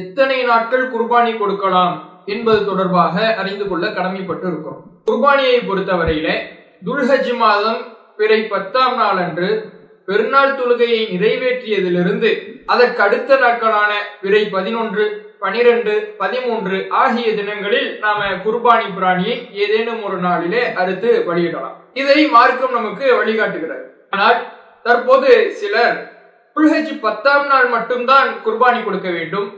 எத்தனை நாட்கள் குர்பானி கொடுக்கலாம் என்பது தொடர்பாக அறிந்து கொள்ள கடமைப்பட்டு இருக்கிறோம் குர்பானியை பொறுத்தவரையில துல்ஹஜ் மாதம் பிறை பத்தாம் நாள் அன்று பெருநாள் தொழுகையை நிறைவேற்றியதிலிருந்து அதற்கு அடுத்த நாட்களான பிறை பதினொன்று பனிரெண்டு பதிமூன்று ஆகிய தினங்களில் நாம குர்பானி பிராணியை ஏதேனும் ஒரு நாளிலே அறுத்து வழியிடலாம். இதை மார்க்கம் நமக்கு வழிகாட்டுகிறது. ஆனால் தற்போது சிலர் புல்ஹஜ் பத்தாம் நாள் மட்டும்தான் குர்பானி கொடுக்க வேண்டும்.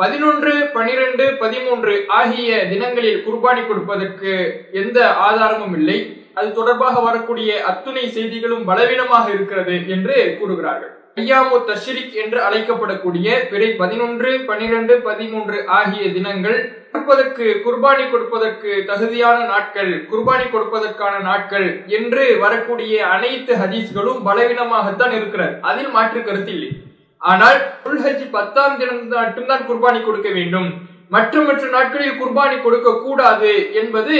பதினொன்று பனிரெண்டு பதிமூன்று ஆகிய தினங்களில் குர்பானி கொடுப்பதற்கு எந்த ஆதாரமும் இல்லை. அது தொடர்பாக வரக்கூடிய அத்துணை செய்திகளும் பலவீனமாக இருக்கிறது என்று கூறுகிறார்கள். ஐயாமு தஷ்ரிக் என்று அழைக்கப்படக்கூடிய பிறை பதினொன்று பனிரெண்டு பதிமூன்று ஆகிய தினங்கள் கொடுப்பதற்கு குர்பானி கொடுப்பதற்கு தகுதியான நாட்கள் குர்பானி கொடுப்பதற்கான நாட்கள் என்று வரக்கூடிய அனைத்து ஹதீஸ்களும் பலவீனமாகத்தான் இருக்கிறது. அதில் மாற்று கருத்து இல்லை. ஆனால் புல்ஹஜ் பத்தாம் தினம் மட்டும்தான் குர்பானி கொடுக்க வேண்டும். மற்ற மற்ற நாட்களில் குர்பானி கொடுக்க கூடாது என்பது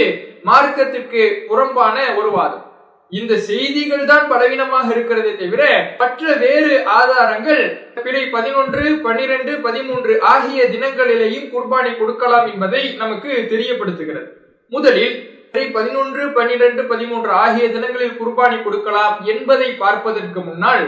மார்க்கத்திற்கு புறம்பான ஒரு வாதம். இந்த செய்திகள் தான் பலவீனமாக இருக்கிறதே தவிர மற்ற வேறு ஆதாரங்கள் பிறை பதினொன்று பனிரெண்டு பதிமூன்று ஆகிய தினங்களிலேயும் குர்பானி கொடுக்கலாம் என்பதை நமக்கு தெரியப்படுத்துகிறது. முதலில் பிறை பதினொன்று பனிரெண்டு பதிமூன்று ஆகிய தினங்களில் குர்பானி கொடுக்கலாம் என்பதை பார்ப்பதற்கு முன்னால்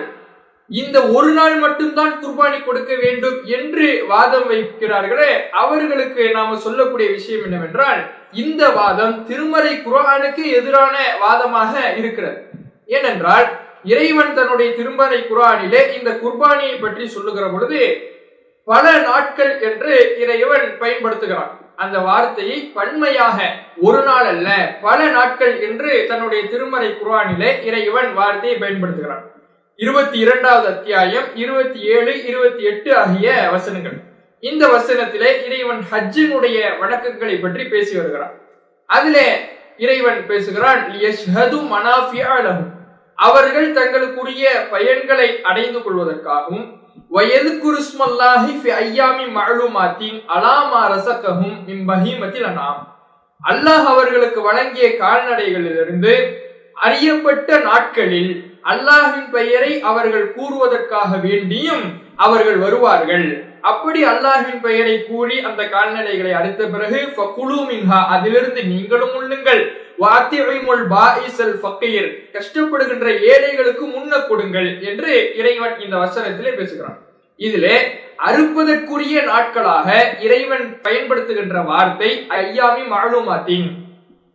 இந்த ஒரு நாள் மட்டும்தான் குர்பானி கொடுக்க வேண்டும் என்று வாதம் வைக்கிறார்களே. அவர்களுக்கு நாம சொல்லக்கூடிய விஷயம் என்னவென்றால் இந்த வாதம் திருமறை குரானுக்கு எதிரான வாதமாக இருக்கிறது. ஏனென்றால் இறைவன் தன்னுடைய திருமறை குரானிலே இந்த குர்பானியை பற்றி சொல்லுகிற பொழுது பல நாட்கள் என்று இறைவன் பயன்படுத்துகிறான். அந்த வார்த்தையை பன்மையாக ஒரு நாள் அல்ல பல நாட்கள் என்று தன்னுடைய திருமறை குரானிலே இறைவன் வார்த்தையை பயன்படுத்துகிறான். இருபத்தி இரண்டாவது அத்தியாயம் இருபத்தி ஏழு இருபத்தி எட்டு ஆகிய வசனங்கள். இந்த வசனத்திலே இறைவன் ஹஜ்ஜினுடைய வழக்கங்களை பற்றி பேசி வருகிறான். அதிலே இறைவன் பேசுகிறான் அவர்கள் தங்களுக்குரிய பயன்களை அடைந்து கொள்வதற்காகவும் வயது குருஸ்மல்லாஹி ஐயாமி மழுமாத்தின் அலாமா ரசகஹும் இம்பஹீமத்தில் அனாம் அல்லாஹ் அவர்களுக்கு வழங்கிய கால்நடைகளிலிருந்து அறியப்பட்ட நாட்களில் அல்லாஹின் பெயரை அவர்கள் கூறுவதற்காக வேண்டியும் அவர்கள் வருவார்கள். அப்படி அல்லாஹின் பெயரை கூறி அந்த கால்நடைகளை அடைத்த பிறகு மின்ஹா அதிலிருந்து நீங்களும் உண்ணுங்கள். கஷ்டப்படுகின்ற ஏழைகளுக்கு முன்ன கொடுங்கள் என்று இறைவன் இந்த வசனத்திலே பேசுகிறான். இதிலே அறுப்பதற்குரிய நாட்களாக இறைவன் பயன்படுத்துகின்ற வார்த்தை ஐயாமி மாலுமாத்தின்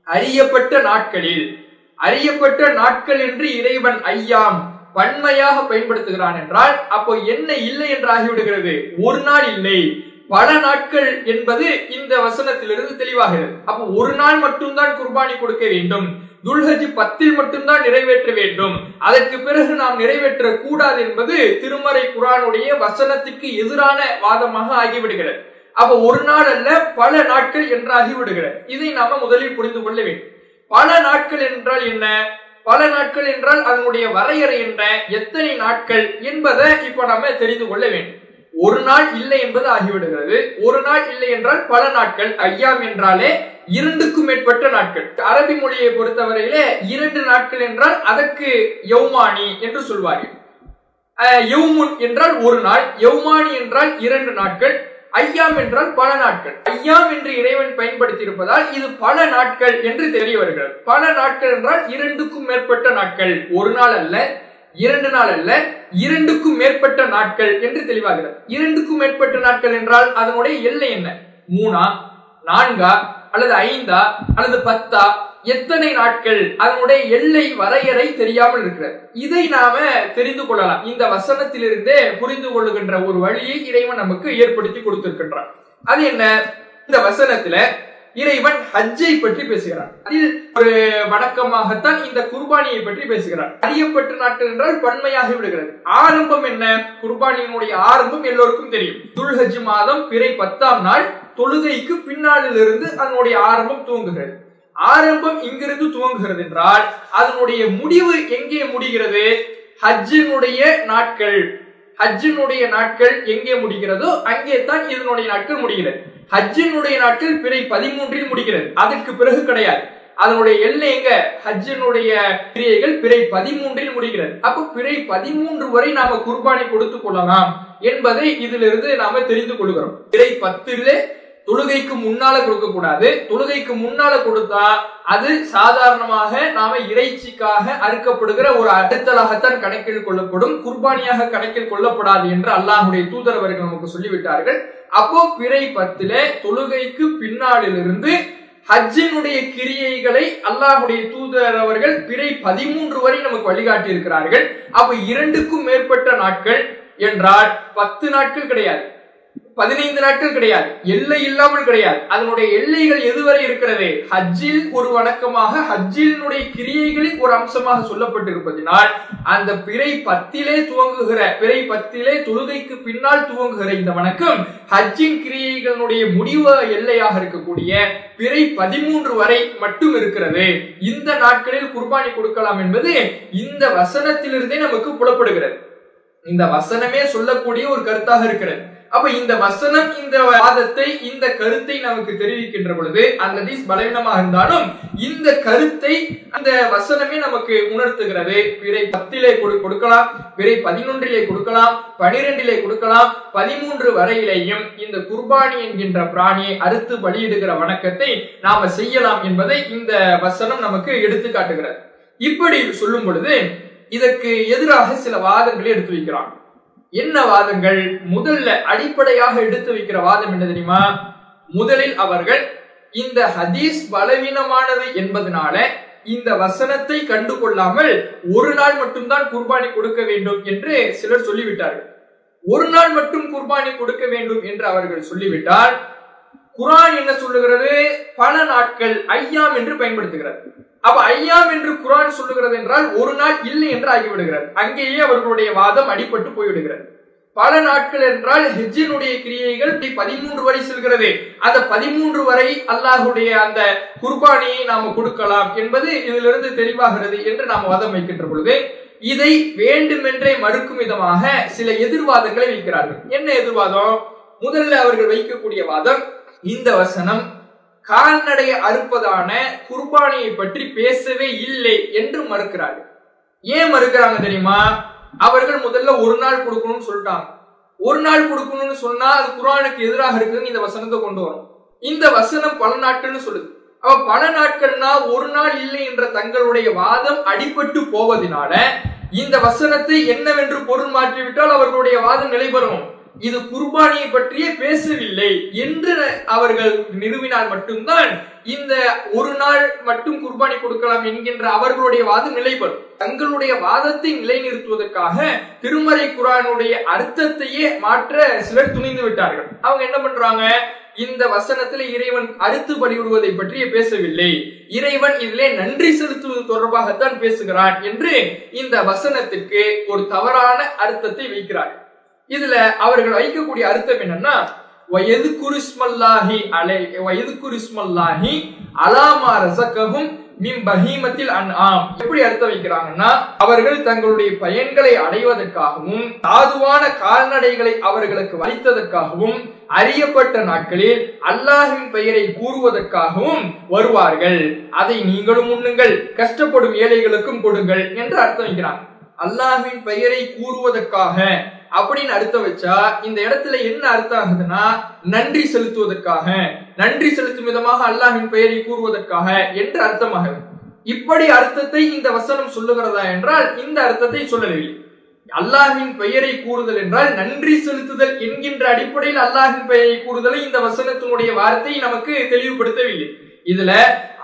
அறியப்பட்ட நாட்களில். அறியப்பட்ட நாட்கள் என்று இறைவன் ஐயாம் பன்மையாக பயன்படுத்துகிறான் என்றால் அப்போ என்ன இல்லை என்று ஆகிவிடுகிறது? ஒரு நாள் இல்லை. பல நாட்கள் என்பது இந்த வசனத்திலிருந்து தெளிவாகிறது. அப்போ ஒரு நாள் மட்டும்தான் குர்பானி கொடுக்க வேண்டும். துல்ஹஜ் பத்தில் மட்டும்தான் நிறைவேற்ற வேண்டும். அதற்கு பிறகு நாம் நிறைவேற்ற கூடாது என்பது திருமறை குரானுடைய வசனத்துக்கு எதிரான வாதமாக ஆகிவிடுகிறது. அப்ப ஒரு நாள் அல்ல பல நாட்கள் என்றாகிவிடுகிறது. இதை நாம முதலில் புரிந்து கொள்ள வேண்டும். பல நாட்கள் என்றால் என்ன? பல நாட்கள் என்றால் அதனுடைய வரையறை என்ன? எத்தனை நாட்கள் என்பதை இப்ப நாம தெரிந்து கொள்ள வேண்டும். ஒரு நாள் இல்லை என்பது ஆகிவிடுகிறது. ஒரு நாள் இல்லை என்றால் பல நாட்கள். ஐயாம் என்றாலே இரண்டுக்கும் மேற்பட்ட நாட்கள். அரபி மொழியை பொறுத்தவரையிலே இரண்டு நாட்கள் என்றால் அதற்கு யௌமானி என்று சொல்வார்கள். யௌமுன் என்றால் ஒரு நாள் யௌமானி என்றால் இரண்டு நாட்கள் ஐயாம் என்றால் பல நாட்கள். ஐயாம் என்று இறைவன் பயன்படுத்தி இருப்பதால் இது பல நாட்கள் என்று தெரிய வருகிறது பல நாட்கள் என்றால் இரண்டுக்கும் மேற்பட்ட நாட்கள். ஒரு நாள் அல்ல இரண்டு நாள் அல்ல இரண்டுக்கும் மேற்பட்ட நாட்கள் என்று தெளிவாகிறது. இரண்டுக்கும் மேற்பட்ட நாட்கள் என்றால் அதனுடைய எல்லை என்ன? மூணா நான்கா அல்லது ஐந்தா அல்லது பத்தா? எத்தனை நாட்கள் அதனுடைய எல்லை வரையறை தெரியாமல் இருக்கிறது. இதை நாம தெரிந்து கொள்ளலாம். இந்த வசனத்திலிருந்தே புரிந்து கொள்ளுகின்ற ஒரு வழியை இறைவன் நமக்கு ஏற்படுத்தி கொடுத்திருக்கின்றான். அது என்ன? இந்த வசனத்துல இறைவன் ஹஜ்ஜை பற்றி பேசுகிறான். அதில் ஒரு வணக்கமாகத்தான் இந்த குர்பானியை பற்றி பேசுகிறார் அறியப்பட்ட நாட்கள் என்றால் பன்மையாகி விடுகிறது. ஆரம்பம் என்ன? குர்பானியினுடைய ஆரம்பம் எல்லோருக்கும் தெரியும். துல்ஹஜ் மாதம் பிறை பத்தாம் நாள் தொழுகைக்கு பின்னாளிலிருந்து அதனுடைய ஆரம்பம் தூங்குகிறது ஆரம்பம் இங்கிருந்து துவங்குகிறது என்றால் அதனுடைய முடிவு எங்கே முடிகிறது? ஹஜ்ஜினுடைய நாட்கள். ஹஜ்ஜினுடைய நாட்கள் எங்கே முடிகிறதோ அங்கே தான் இதனுடைய நாட்கள் முடிகிறது. ஹஜ்ஜினுடைய நாட்கள் பிறை பதிமூன்றில் முடிகிறது. அதற்கு பிறகு கிடையாது. அதனுடைய எல்லை எங்க? ஹஜ்ஜினுடைய கிரியைகள் பிறை பதிமூன்றில் முடிகிறது. அப்ப பிறை பதிமூன்று வரை நாம குர்பானை கொடுத்து கொள்ளலாம் என்பதை இதிலிருந்து நாம தெரிந்து கொள்கிறோம். பிறை பத்திலே தொழுகைக்கு முன்னால கொடுக்க கூடாது. தொழுகைக்கு முன்னால கொடுத்தா அது சாதாரணமாக நாம இறைச்சிக்காக அறுக்கப்படுகிற ஒரு அடுத்தலாகத்தான் கணக்கில் கொள்ளப்படும் குர்பானியாக கணக்கில் கொள்ளப்படாது என்று அல்லாஹுடைய தூதர் அவர்கள் நமக்கு சொல்லிவிட்டார்கள். அப்போ பிறை பத்திலே தொழுகைக்கு பின்னாளிலிருந்து ஹஜ்ஜினுடைய கிரியைகளை அல்லாஹுடைய தூதர் அவர்கள் பிறை பதிமூன்று வரை நமக்கு வழிகாட்டி இருக்கிறார்கள் அப்ப இரண்டுக்கும் மேற்பட்ட நாட்கள் என்றால் பத்து நாட்கள் கிடையாது. பதினைந்து நாட்கள் கிடையாது. எல்லை இல்லாமல் கிடையாது. அதனுடைய எல்லைகள் எதுவரை இருக்கிறது? ஹஜ்ஜில் ஒரு வணக்கமாக ஹஜ்ஜினுடைய கிரியைகளில் ஒரு அம்சமாக சொல்லப்பட்டிருப்பதினால் அந்த பிறை பத்திலே துவங்குகிற பிறை பத்திலே தொழுகைக்கு பின்னால் துவங்குகிற இந்த வணக்கம் ஹஜ்ஜின் கிரியைகளுடைய முடிவு எல்லையாக இருக்கக்கூடிய பிறை பதிமூன்று வரை மட்டும் இருக்கிறது. இந்த நாட்களில் குர்பானி கொடுக்கலாம் என்பது இந்த வசனத்திலிருந்தே நமக்கு புலப்படுகிறது. இந்த வசனமே சொல்லக்கூடிய ஒரு கருத்தாக இருக்கிறது. அப்ப இந்த வசனம் இந்த வாதத்தை இந்த கருத்தை நமக்கு தெரிவிக்கின்ற பொழுது அந்த ஹதீஸ் பலவீனமாக இருந்தாலும் இந்த கருத்தை அந்த வசனமே நமக்கு உணர்த்துகிறது. பிறை பத்திலே கொடு- கொடுக்கலாம். பிறை பதினொன்றிலே கொடுக்கலாம். பனிரெண்டிலே கொடுக்கலாம். பதிமூன்று வரையிலேயும் இந்த குர்பானி என்கின்ற பிராணியை அறுத்து பலியிடுகிற வணக்கத்தை நாம செய்யலாம் என்பதை இந்த வசனம் நமக்கு எடுத்து காட்டுகிறது. இப்படி சொல்லும் பொழுது இதற்கு எதிராக சில வாதங்களை எடுத்து வைக்கிறான். என்ன வாதங்கள்? முதல்ல அடிப்படையாக எடுத்து வைக்கிற வாதம் என்ன தெரியுமா? முதலில் அவர்கள் இந்த ஹதீஸ் பலவீனமானது என்பதனால இந்த வசனத்தை கண்டு கொள்ளாமல் ஒரு நாள் மட்டும்தான் குர்பானி கொடுக்க வேண்டும் என்று சிலர் சொல்லிவிட்டார்கள். ஒரு நாள் மட்டும் குர்பானி கொடுக்க வேண்டும் என்று அவர்கள் சொல்லிவிட்டால் குரான் என்ன சொல்லுகிறது? பல நாட்கள் ஐயாம் என்று பயன்படுத்துகிறது. அப்ப ஐயாம் என்று குரான் சொல்லுகிறது என்றால் ஒரு நாள் இல்லை என்று ஆகிவிடுகிறார் அங்கேயே அவர்களுடைய வாதம் அடிபட்டு போய்விடுகிறது. பல நாட்கள் என்றால் ஹெஜ்ஜினுடைய கிரியைகள் பதிமூன்று வரை செல்கிறது. அந்த பதிமூன்று வரை அல்லாஹுடைய அந்த குர்பானியை நாம கொடுக்கலாம் என்பது இதிலிருந்து தெளிவாகிறது என்று நாம் வாதம் வைக்கின்ற பொழுது இதை வேண்டுமென்றே மறுக்கும் விதமாக சில எதிர்வாதங்களை வைக்கிறார்கள். என்ன எதிர்வாதம்? முதல்ல அவர்கள் வைக்கக்கூடிய வாதம் இந்த வசனம் கால்நடையை அறுப்பதான குர்பானியை பற்றி பேசவே இல்லை என்று மறுக்கிறாரு ஏன் மறுக்கிறாங்க தெரியுமா? அவர்கள் முதல்ல ஒரு நாள் கொடுக்கணும்னு சொல்லிட்டாங்க. ஒரு நாள் கொடுக்கணும்னு சொன்னா அது குரானுக்கு எதிராக இருக்குன்னு இந்த வசனத்தை கொண்டு வரும் இந்த வசனம் பல நாட்கள்னு சொல்லுது. அவ பல நாட்கள்னா ஒரு நாள் இல்லை என்ற தங்களுடைய வாதம் அடிபட்டு போவதனால இந்த வசனத்தை என்னவென்று பொருள் மாற்றிவிட்டால் அவர்களுடைய வாதம் நிலைபெறும். இது குர்பானியை பற்றியே பேசவில்லை என்று அவர்கள் நிறுவினால் மட்டும்தான் இந்த ஒரு நாள் மட்டும் குர்பானி கொடுக்கலாம் என்கின்ற அவர்களுடைய வாதம் நிலைப்படும் தங்களுடைய வாதத்தை நிலைநிறுத்துவதற்காக திருமறை குரானுடைய அர்த்தத்தையே மாற்ற சிலர் துணிந்து விட்டார்கள். அவங்க என்ன பண்றாங்க? இந்த வசனத்துல இறைவன் அறுத்து பலிவிடுவதை பற்றியே பேசவில்லை. இறைவன் இதிலே நன்றி செலுத்துவது தொடர்பாகத்தான் பேசுகிறான் என்று இந்த வசனத்திற்கு ஒரு தவறான அர்த்தத்தை வைக்கிறார்கள். இதுல அவர்கள் வைக்கக்கூடிய அர்த்தம் என்னன்னா வயது குருஸ்மல்லாஹி அலை வயது குருஸ்மல்லாஹி அலாமா ரசகவும் மிம் பஹீமத்தில் அன் ஆம் எப்படி அர்த்தம் வைக்கிறாங்கன்னா அவர்கள் தங்களுடைய பயன்களை அடைவதற்காகவும் சாதுவான கால்நடைகளை அவர்களுக்கு வைத்ததற்காகவும் அறியப்பட்ட நாட்களில் அல்லாஹின் பெயரை கூறுவதற்காகவும் வருவார்கள். அதை நீங்களும் உண்ணுங்கள் கஷ்டப்படும் ஏழைகளுக்கும் கொடுங்கள் என்று அர்த்தம் வைக்கிறாங்க. அல்லாஹின் பெயரை கூறுவதற்காக அப்படின்னு அர்த்தம் வச்சா இந்த இடத்துல என்ன அர்த்தம் ஆகுதுன்னா நன்றி செலுத்துவதற்காக நன்றி செலுத்தும் விதமாக அல்லாஹின் பெயரை கூறுவதற்காக என்று அர்த்தமாகுது இப்படி அர்த்தத்தை இந்த வசனம் சொல்லுகிறதா என்றால் இந்த அர்த்தத்தை சொல்லவில்லை. அல்லாஹின் பெயரை கூறுதல் என்றால் நன்றி செலுத்துதல் என்கின்ற அடிப்படையில் அல்லாஹின் பெயரை கூறுதலை இந்த வசனத்தினுடைய வார்த்தை நமக்கு தெளிவுபடுத்தவில்லை. இதுல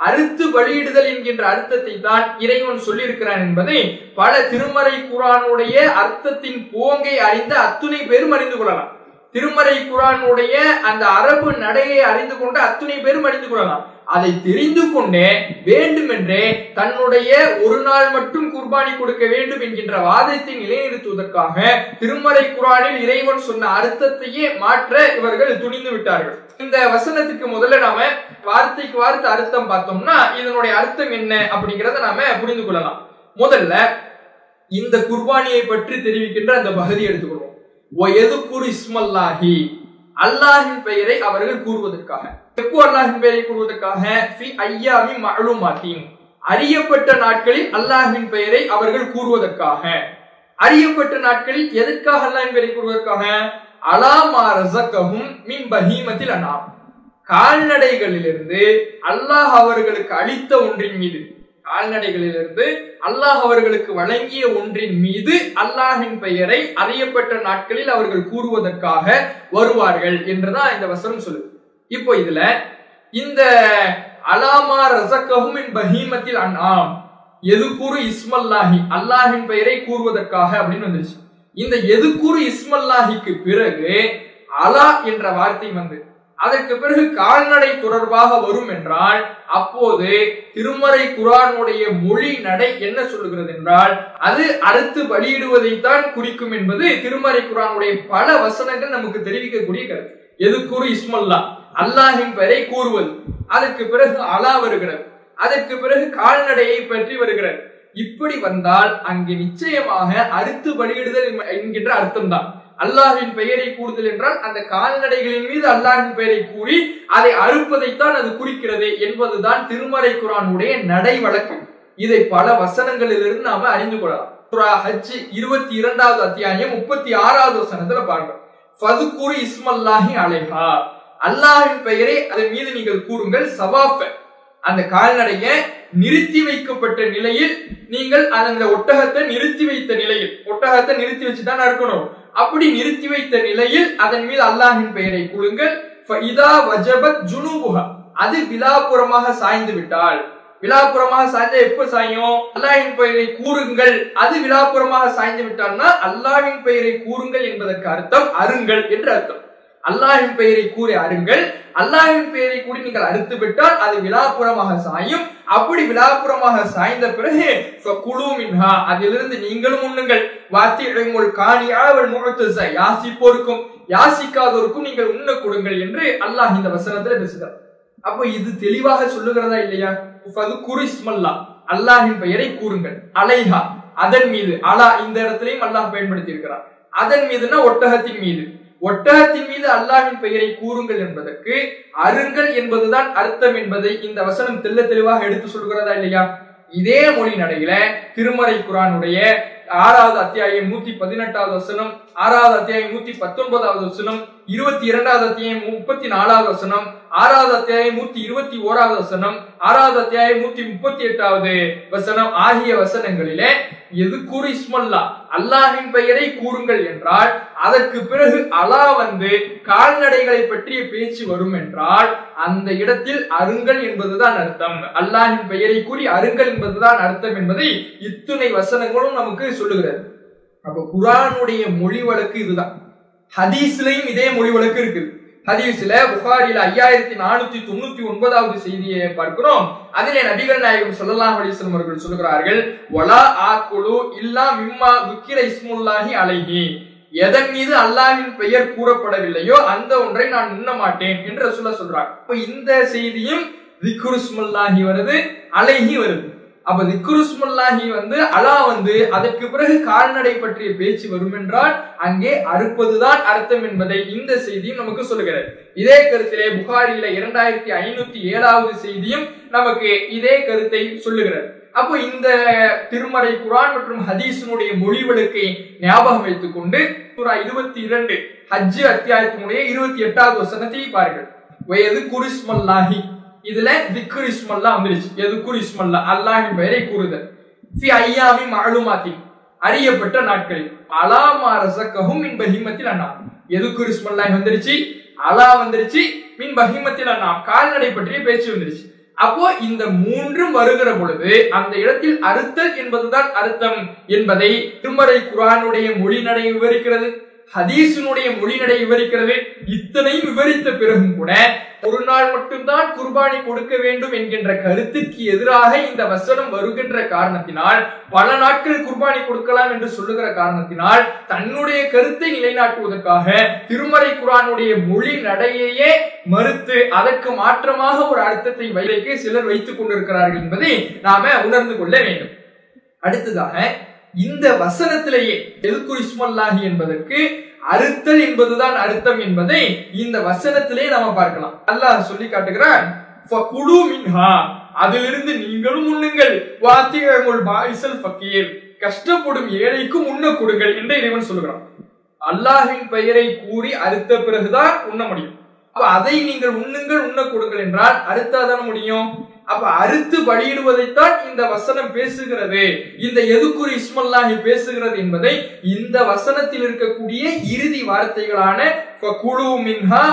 அறுத்து பலியிடுதல் என்கின்ற அர்த்தத்தை தான் இறைவன் சொல்லியிருக்கிறான் என்பதை பல திருமறை குரானுடைய அர்த்தத்தின் போங்கை அறிந்த அத்துணை பேரும் அறிந்து கொள்ளலாம். திருமறை குரானுடைய அந்த அரபு நடையை அறிந்து கொண்டு அத்துணை பேரும் அறிந்து கொள்ளலாம். அதை தெரிந்து கொண்டே வேண்டுமென்றே தன்னுடைய ஒரு நாள் மட்டும் குர்பானி கொடுக்க வேண்டும் என்கின்ற வாதத்தை நிலைநிறுத்துவதற்காக திருமறை குரானில் இறைவன் சொன்ன அர்த்தத்தையே மாற்ற இவர்கள் துணிந்து விட்டார்கள். இந்த வசனத்துக்கு முதல்ல நாம வார்த்தைக்கு வார்த்தை அர்த்தம் பார்த்தோம்னா இதனுடைய அர்த்தம் என்ன அப்படிங்கறத நாம புரிந்து கொள்ளலாம். முதல்ல இந்த குர்பானியை பற்றி தெரிவிக்கின்ற அந்த பகுதி எடுத்துக்கொள்வோம். குரு இஸ்மல்லாஹி அல்லாஹின் பெயரை அவர்கள் கூறுவதற்காக. எப்போ அல்லாஹின் பெயரை கூறுவதற்காக? அறியப்பட்ட நாட்களில் அல்லாஹின் பெயரை அவர்கள் கூறுவதற்காக. அறியப்பட்ட நாட்களில் எதற்காக அல்லாஹின் பெயரை கூறுவதற்காக? அலாமா ரசகவும் மின் பஹீமத்தில் அனாம் கால்நடைகளிலிருந்து அல்லாஹ் அவர்களுக்கு அளித்த ஒன்றின் மீது கால்நடைகளிலிருந்து அல்லாஹ் அவர்களுக்கு வழங்கிய ஒன்றின் மீது அல்லாஹின் பெயரை அறியப்பட்ட நாட்களில் அவர்கள் கூறுவதற்காக வருவார்கள் என்றுதான் இந்த வசனம் சொல்லுது. இப்போ இதுல இந்த அலாமா ரசகவும் இன் பஹீமத்தில் அண்ணாம் எது கூறு இஸ்மல்லாஹி அல்லாஹின் பெயரை கூறுவதற்காக அப்படின்னு வந்துச்சு இந்த எது கூறு இஸ்மல்லாஹிக்கு பிறகு அலா என்ற வார்த்தை வந்து அதற்கு பிறகு கால்நடை தொடர்பாக வரும் என்றால் அப்போது திருமறை குரானுடைய மொழி நடை என்ன சொல்லுகிறது என்றால் அது அறுத்து பலியிடுவதைத்தான் குறிக்கும் என்பது திருமறை குரானுடைய பல வசனங்கள் நமக்கு தெரிவிக்கக்கூடிய கருத்து. எது கூறு இஸ்மல்லா? அல்லாஹின் பெயரை கூறுவது. அதற்கு பிறகு அலா வருகிறது. அதற்கு பிறகு கால்நடையை பற்றி வருகிறது. இப்படி வந்தால் அங்கு நிச்சயமாக அறுத்து வழியிடுதல் என்கின்ற அர்த்தம்தான். அல்லாஹின் பெயரை கூறுதல் என்றால் அந்த கால்நடைகளின் மீது அல்லாஹின் பெயரை கூறி அதை அறுப்பதைத்தான் அது குறிக்கிறது என்பதுதான் திருமறை குரானுடைய நடை வழக்கம் இதை பல வசனங்களிலிருந்து நாம அறிந்து கொள்ளலாம். சுரா ஹஜ் இருபத்தி இரண்டாவது அத்தியாயம் முப்பத்தி ஆறாவது வசனத்துல பாருங்கள் ஃபதுகுரு இஸ்மல்லாஹி அலைஹா. அல்லாஹின் பெயரை அதன் மீது நீங்கள் கூறுங்கள் சவாஃப. அந்த கால்நடைய நிறுத்தி வைக்கப்பட்ட நிலையில் நீங்கள் அந்த ஒட்டகத்தை நிறுத்தி வைத்த நிலையில் ஒட்டகத்தை நிறுத்தி வச்சுதான் இருக்கணும். அப்படி நிறுத்தி வைத்த நிலையில் அதன் மீது அல்லாஹின் பெயரை கூறுங்கள். இதா வஜபத் ஜுனூபுகா அது விழாப்புறமாக சாய்ந்து விட்டால். விழாபுறமாக சாய்ந்தா எப்ப சாயும்? அல்லாஹின் பெயரை கூறுங்கள். அது விழாப்புறமாக சாய்ந்து விட்டால்னா அல்லாஹின் பெயரை கூறுங்கள் என்பதற்கு அர்த்தம் அருங்கள் என்று அர்த்தம். அல்லாஹின் பெயரை கூறி அருங்கள். அல்லாஹின் பெயரை கூறி நீங்கள் அறுத்து விட்டால் அது விழாப்புறமாக சாயும். அப்படி விழாப்புறமாக சாய்ந்த பிறகு குழு மின்ஹா அதிலிருந்து நீங்களும் உண்ணுங்கள். வாத்தி இழங்குள் காணியாவல் முகத்து யாசிப்போருக்கும் யாசிக்காதோருக்கும் நீங்கள் உண்ண கொடுங்கள் என்று அல்லாஹ் இந்த வசனத்துல பேசுகிறார். அப்போ இது தெளிவாக சொல்லுகிறதா இல்லையா? குரு இஸ்மல்லா அல்லாஹின் பெயரை கூறுங்கள். அலைஹா அதன் மீது அலா இந்த இடத்திலையும் அல்லாஹ் பயன்படுத்தி இருக்கிறார் அதன் மீதுனா ஒட்டகத்தின் மீது. ஒட்டகத்தின் மீது அல்லாஹின் பெயரை கூறுங்கள் என்பதற்கு அருங்கள் என்பதுதான் அர்த்தம் என்பதை இந்த வசனம் தெல்ல தெளிவாக எடுத்து சொல்கிறதா இல்லையா? இதே மொழி நடையில திருமறை குரானுடைய ஆறாவது அத்தியாயம் நூத்தி பதினெட்டாவது வசனம் ஆறாவது அத்தியாயம் நூத்தி பத்தொன்பதாவது வசனம் இருபத்தி இரண்டாவது அத்தியாயம் முப்பத்தி நாலாவது வசனம் ஆறாவது அத்தியாயம் நூத்தி இருபத்தி ஓராவது வசனம் ஆறாவது அத்தியாயம் நூத்தி முப்பத்தி எட்டாவது வசனம் ஆகிய வசனங்களிலே எது கூறு இஸ்மல்லா? அல்லாஹின் பெயரை கூறுங்கள் என்றால் அதற்கு பிறகு அலா வந்து கால்நடைகளை பற்றிய பேச்சு வரும் என்றால் அந்த இடத்தில் அருங்கள் என்பதுதான் அர்த்தம். அல்லாஹின் பெயரை கூறி அருங்கள் என்பதுதான் அர்த்தம் என்பதை இத்துணை வசனங்களும் நமக்கு சொல்லுகிறது. அப்ப குரானுடைய மொழி வழக்கு இதுதான். ஹதீஸ்லயும் இதே மொழி வழக்கு இருக்குது. ஹதீஸ்ல புகாரில ஐயாயிரத்தி நானூத்தி தொண்ணூத்தி ஒன்பதாவது செய்தியை பார்க்கிறோம். அதிலே நபிகள் நாயகம் சொல்லலாம் அலிஸ்லம் அவர்கள் சொல்லுகிறார்கள் ஒலா ஆக்குழு இல்லா மிம்மா விக்கிர இஸ்முல்லாஹி அலைஹி. எதன் மீது அல்லாஹின் பெயர் கூறப்படவில்லையோ அந்த ஒன்றை நான் உண்ண மாட்டேன் என்று சொல்ல சொல்றாங்க. இப்ப இந்த செய்தியும் விக்குருஸ்முல்லாஹி வருது அலைஹி வருது. அப்ப நிக்ருஸ்முல்லாஹி வந்து அலா வந்து அதற்கு பிறகு கால்நடை பற்றிய பேச்சு வரும் என்றால் அங்கே அறுப்பதுதான் அர்த்தம் என்பதை இந்த செய்தியும் நமக்கு சொல்லுகிறது. இதே கருத்திலே புகாரியில இரண்டாயிரத்தி ஐநூத்தி ஏழாவது செய்தியும் நமக்கு இதே கருத்தை சொல்லுகிறது. அப்போ இந்த திருமறை குரான் மற்றும் ஹதீஸினுடைய மொழிவழுக்கை ஞாபகம் வைத்துக் கொண்டு சூரா இருபத்தி இரண்டு ஹஜ் அத்தியாயத்தினுடைய இருபத்தி எட்டாவது வசனத்தை பாருங்கள். வயது குரிஸ்மல்லாஹி. இதுல திக்ரு இஸ்மல்லா வந்துருச்சு எதுக்குர் இஸ்மல்லா? அல்லாஹின் பெயரை கூறுதல். ஃபி ஐயாமி மாலுமாத்தி அறியப்பட்ட நாட்களில். அலாமா ரசக்கஹும் மின் பஹிமத்தில் அண்ணா எதுக்குர் இஸ்மல்லாஹி வந்துருச்சு? அலா வந்துருச்சு மின் பஹிமத்தில் அண்ணா கால்நடை பற்றிய பேச்சு வந்துருச்சு. அப்போ இந்த மூன்றும் வருகிற பொழுது அந்த இடத்தில் அறுத்தல் என்பதுதான் அர்த்தம் என்பதை திருமறை குரானுடைய மொழி நடை விவரிக்கிறது. ஹதீஸினுடைய மொழிநடை விவரிக்கிறது. இத்தனையும் விவரித்த பிறகும் கூட ஒரு நாள் மட்டும்தான் குர்பானி கொடுக்க வேண்டும் என்கின்ற கருத்துக்கு எதிராக இந்த வசனம் வருகின்ற காரணத்தினால் பல நாட்கள் குர்பானி கொடுக்கலாம் என்று சொல்லுகிற காரணத்தினால் தன்னுடைய கருத்தை நிலைநாட்டுவதற்காக திருமறை குரானுடைய மொழி நடையையே மறுத்து அதற்கு மாற்றமாக ஒரு அர்த்தத்தை வைக்க சிலர் வைத்துக் கொண்டிருக்கிறார்கள் என்பதை நாம உணர்ந்து கொள்ள வேண்டும். அடுத்ததாக இந்த வசனத்திலேயே எதுக்கு இஸ்மல்லாஹி என்பதற்கு அறுத்தல் என்பதுதான் அர்த்தம் என்பதை இந்த வசனத்திலே நாம பார்க்கலாம். அல்லாஹ் சொல்லி காட்டுகிறான் மின்ஹா அதிலிருந்து நீங்களும் உண்ணுங்கள். வாத்தியமுல் பாயிசல் ஃபக்கீர் கஷ்டப்படும் ஏழைக்கும் உண்ண கொடுங்கள் என்று இறைவன் சொல்லுகிறான். அல்லாஹின் பெயரை கூறி அறுத்த பிறகுதான் உண்ண முடியும். அப்ப அதை நீங்கள் உண்ணுங்கள் உண்ண கொடுங்கள் என்றால் அறுத்தாதான முடியும்? அப்ப அறுத்து பலியிடுவதைத்தான் இந்த வசனம் பேசுகிறது. இந்த எதுக்குறி இஸ்மல்லாஹி பேசுகிறது என்பதை இந்த வசனத்தில் இருக்கக்கூடிய இறுதி வார்த்தைகளான மின்ஹா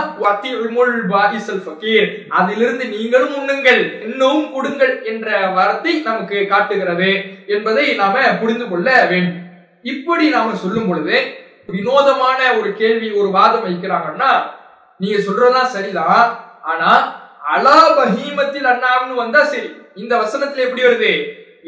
அதிலிருந்து நீங்களும் உண்ணுங்கள் இன்னும் கொடுங்கள் என்ற வார்த்தை நமக்கு காட்டுகிறது என்பதை நாம புரிந்து கொள்ள வேண்டும். இப்படி நாம சொல்லும் பொழுது வினோதமான ஒரு கேள்வி ஒரு வாதம் வைக்கிறாங்கன்னா நீங்க சொல்றதெல்லாம் சரிதான். ஆனா அலா பஹீமத்தில் அண்ணாம்னு வந்தா சரி. இந்த வசனத்துல எப்படி வருது?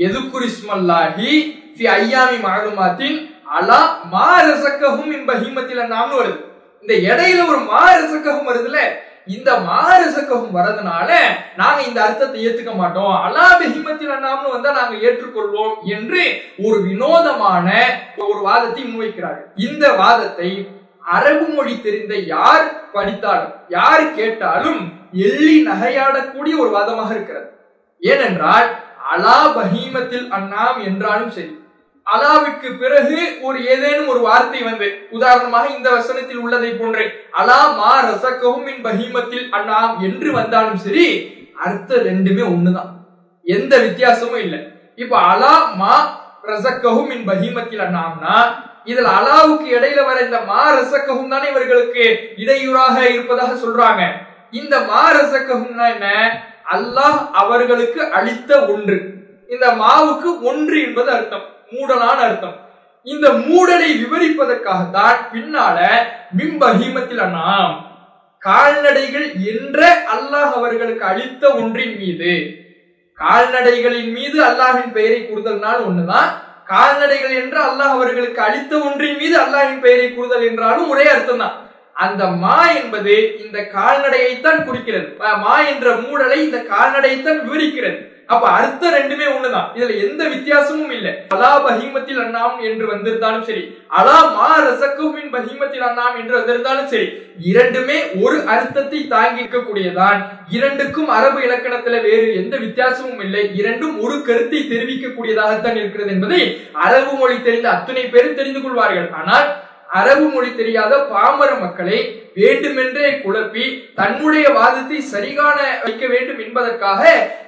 எதுக்குரிஸ்மல்லாஹி ஃபி ஐயாமி மாலுமாத்தின் அலா மா ரசக்கஹும் இன் பஹீமத்தில் அண்ணாம்னு வருது. இந்த இடையில ஒரு மா ரசக்கஹும் வருதுல? இந்த மாரசக்ககம் வரதுனால நாங்க இந்த அர்த்தத்தை ஏத்துக்க மாட்டோம். அலா பெஹிமத்தில் அண்ணாம்னு வந்தா நாங்க ஏற்றுக்கொள்வோம் என்று ஒரு வினோதமான ஒரு வாதத்தை முன்வைக்கிறார்கள். இந்த வாதத்தை அரபு மொழி தெரிந்த யார் படித்தாலும் யார் கேட்டாலும் எள்ளி நகையாடக்கூடிய ஒரு வாதமாக இருக்கிறது. ஏனென்றால் அலா பஹீமத்தில் அண்ணாம் என்றாலும் சரி அலாவுக்கு பிறகு ஒரு ஏதேனும் ஒரு வார்த்தை வந்து உதாரணமாக இந்த வசனத்தில் உள்ளதை போன்றே அலா மா ரசக்கவும் பஹீமத்தில் அண்ணாம் என்று வந்தாலும் சரி அர்த்தம் ரெண்டுமே ஒண்ணுதான். எந்த வித்தியாசமும் இல்லை. இப்ப அலா மா ரசக்கவும் மின் பஹீமத்தில் அண்ணாம்னா இதுல அலாவுக்கு இடையில வர இந்த மா ரசக்ககும் தானே இவர்களுக்கு இடையூறாக இருப்பதாக சொல்றாங்க. இந்த மா என்ன? அல்லாஹ் அவர்களுக்கு அளித்த ஒன்று. இந்த மாவுக்கு ஒன்று என்பது அர்த்தம். மூடலான அர்த்தம். இந்த மூடலை விவரிப்பதற்காகத்தான் பின்னால மிம்பஹீமத்தில் நாம் கால்நடைகள் என்ற அல்லாஹ் அவர்களுக்கு அளித்த ஒன்றின் மீது. கால்நடைகளின் மீது அல்லாஹின் பெயரை கூறுதல்னால் ஒண்ணுதான். கால்நடைகள் என்று அல்லாஹ் அவர்களுக்கு அளித்த ஒன்றின் மீது அல்லாஹின் பெயரை கூறுதல் என்றாலும் ஒரே அர்த்தம் தான் அந்த மா என்பது இந்த கால்நடையைத்தான் குறிக்கிறது. மா என்ற மூடலை இந்த கால்நடையைத்தான் விவரிக்கிறது. அப்ப அர்த்தம் ரெண்டுமே ஒண்ணுதான். இதுல எந்த வித்தியாசமும் இல்லை. அலா பஹிமத்தில் அண்ணாம் என்று வந்திருந்தாலும் சரி அலா மா ரசக்குமின் பஹிமத்தில் அண்ணாம் என்று வந்திருந்தாலும் சரி இரண்டுமே ஒரு அர்த்தத்தை தாங்கி இருக்கக்கூடியதான் இரண்டுக்கும் அரபு இலக்கணத்துல வேறு எந்த வித்தியாசமும் இல்லை. இரண்டும் ஒரு கருத்தை தெரிவிக்கக்கூடியதாகத்தான் இருக்கிறது என்பதை அரபு மொழி தெரிந்த அத்துணை பேரும் தெரிந்து கொள்வார்கள். ஆனால் அரபு மொழி தெரியாத பாமர மக்களை வேண்டுமென்றே குழப்பி தன்னுடைய வாதத்தை சரிகாண வைக்க வேண்டும் என்பதற்காக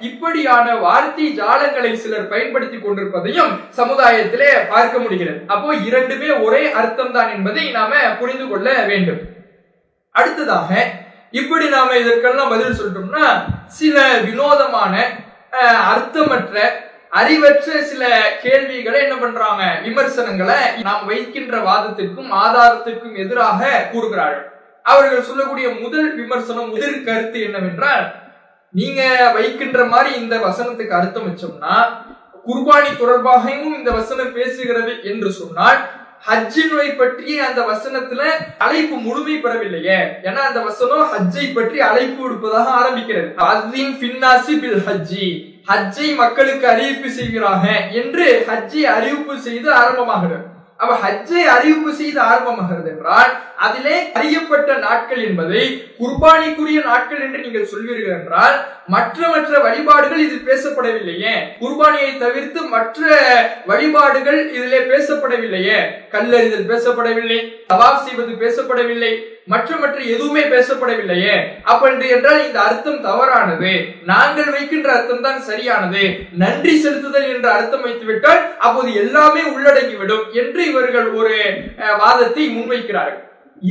இப்படியான வார்த்தை ஜாலங்களை சிலர் பயன்படுத்தி கொண்டிருப்பதையும் சமுதாயத்திலே பார்க்க முடிகிறது. அப்போ இரண்டுமே ஒரே அர்த்தம் தான் என்பதை நாம புரிந்து கொள்ள வேண்டும். அடுத்ததாக இப்படி நாம இதற்கெல்லாம் பதில் சொல்லிட்டோம்னா சில வினோதமான அர்த்தமற்ற அறிவற்ற சில கேள்விகளை என்ன பண்றாங்க? விமர்சனங்களை நாம் வைக்கின்ற வாதத்திற்கும் ஆதாரத்திற்கும் எதிராக கூறுகிறார்கள். அவர்கள் சொல்லக்கூடிய முதல் விமர்சனம் முதல் கருத்து என்னவென்றால் நீங்க வைக்கின்ற மாதிரி இந்த வசனத்துக்கு அர்த்தம் வச்சோம்னா குர்பானி தொடர்பாகவும் இந்த வசனம் பேசுகிறது என்று சொன்னால் ஹஜ்ஜினுவை பற்றி அந்த வசனத்துல அழைப்பு முழுமை பெறவில்லையே. ஏன்னா அந்த வசனம் ஹஜ்ஜை பற்றி அழைப்பு விடுப்பதாக ஆரம்பிக்கிறது. பின்னாசி பில் ஹஜ்ஜை மக்களுக்கு அறிவிப்பு செய்கிறாங்க என்று ஹஜ்ஜை அறிவிப்பு செய்து ஆரம்பமாகிறது. அப்ப ஹஜ்ஜை அறிவிப்பு செய்து ஆரம்பமாகிறது என்றால் அதிலே அறியப்பட்ட நாட்கள் என்பதை குர்பானிக்குரிய நாட்கள் என்று நீங்கள் சொல்வீர்கள் என்றால் மற்ற மற்ற வழிபாடுகள் இதில் பேசப்படவில்லையே. குர்பானியை தவிர்த்து மற்ற வழிபாடுகள் இதிலே பேசப்படவில்லையே. கல்லறிதல் பேசப்படவில்லை தவாப் செய்வது பேசப்படவில்லை. மற்ற மற்ற எதுவுமே பேசப்படவில்லையே. அப்படி என்றால் இந்த அர்த்தம் தவறானது. நாங்கள் வைக்கின்ற அர்த்தம் தான் சரியானது. நன்றி செலுத்துதல் என்ற அர்த்தம் வைத்துவிட்டால் அப்போது எல்லாமே உள்ளடங்கிவிடும் என்று இவர்கள் ஒரு வாதத்தை முன்வைக்கிறார்கள்.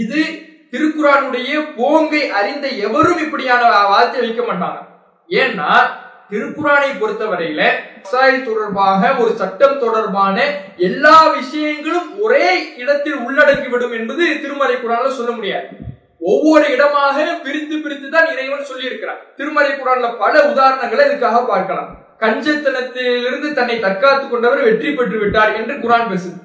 இது திருக்குறானுடைய போங்கை அறிந்த எவரும் இப்படியான வாதத்தை வைக்க மாட்டாங்க. ஏன்னா திருக்குறானை பொறுத்தவரையில இஸ்ராயல் தொடர்பாக ஒரு சட்டம் தொடர்பான எல்லா விஷயங்களும் ஒரே இடத்தில் உள்ளடக்கிவிடும் என்பது திருமறை குரான்ல சொல்ல முடியாது. ஒவ்வொரு இடமாக பிரித்து பிரித்து தான் இறைவன் சொல்லி இருக்கிறார் திருமறை குரான்ல பல உதாரணங்களை இதுக்காக பார்க்கலாம். கஞ்சத்தனத்திலிருந்து தன்னை தற்காத்துக் கொண்டவர் வெற்றி பெற்று விட்டார் என்று குரான் பேசுது.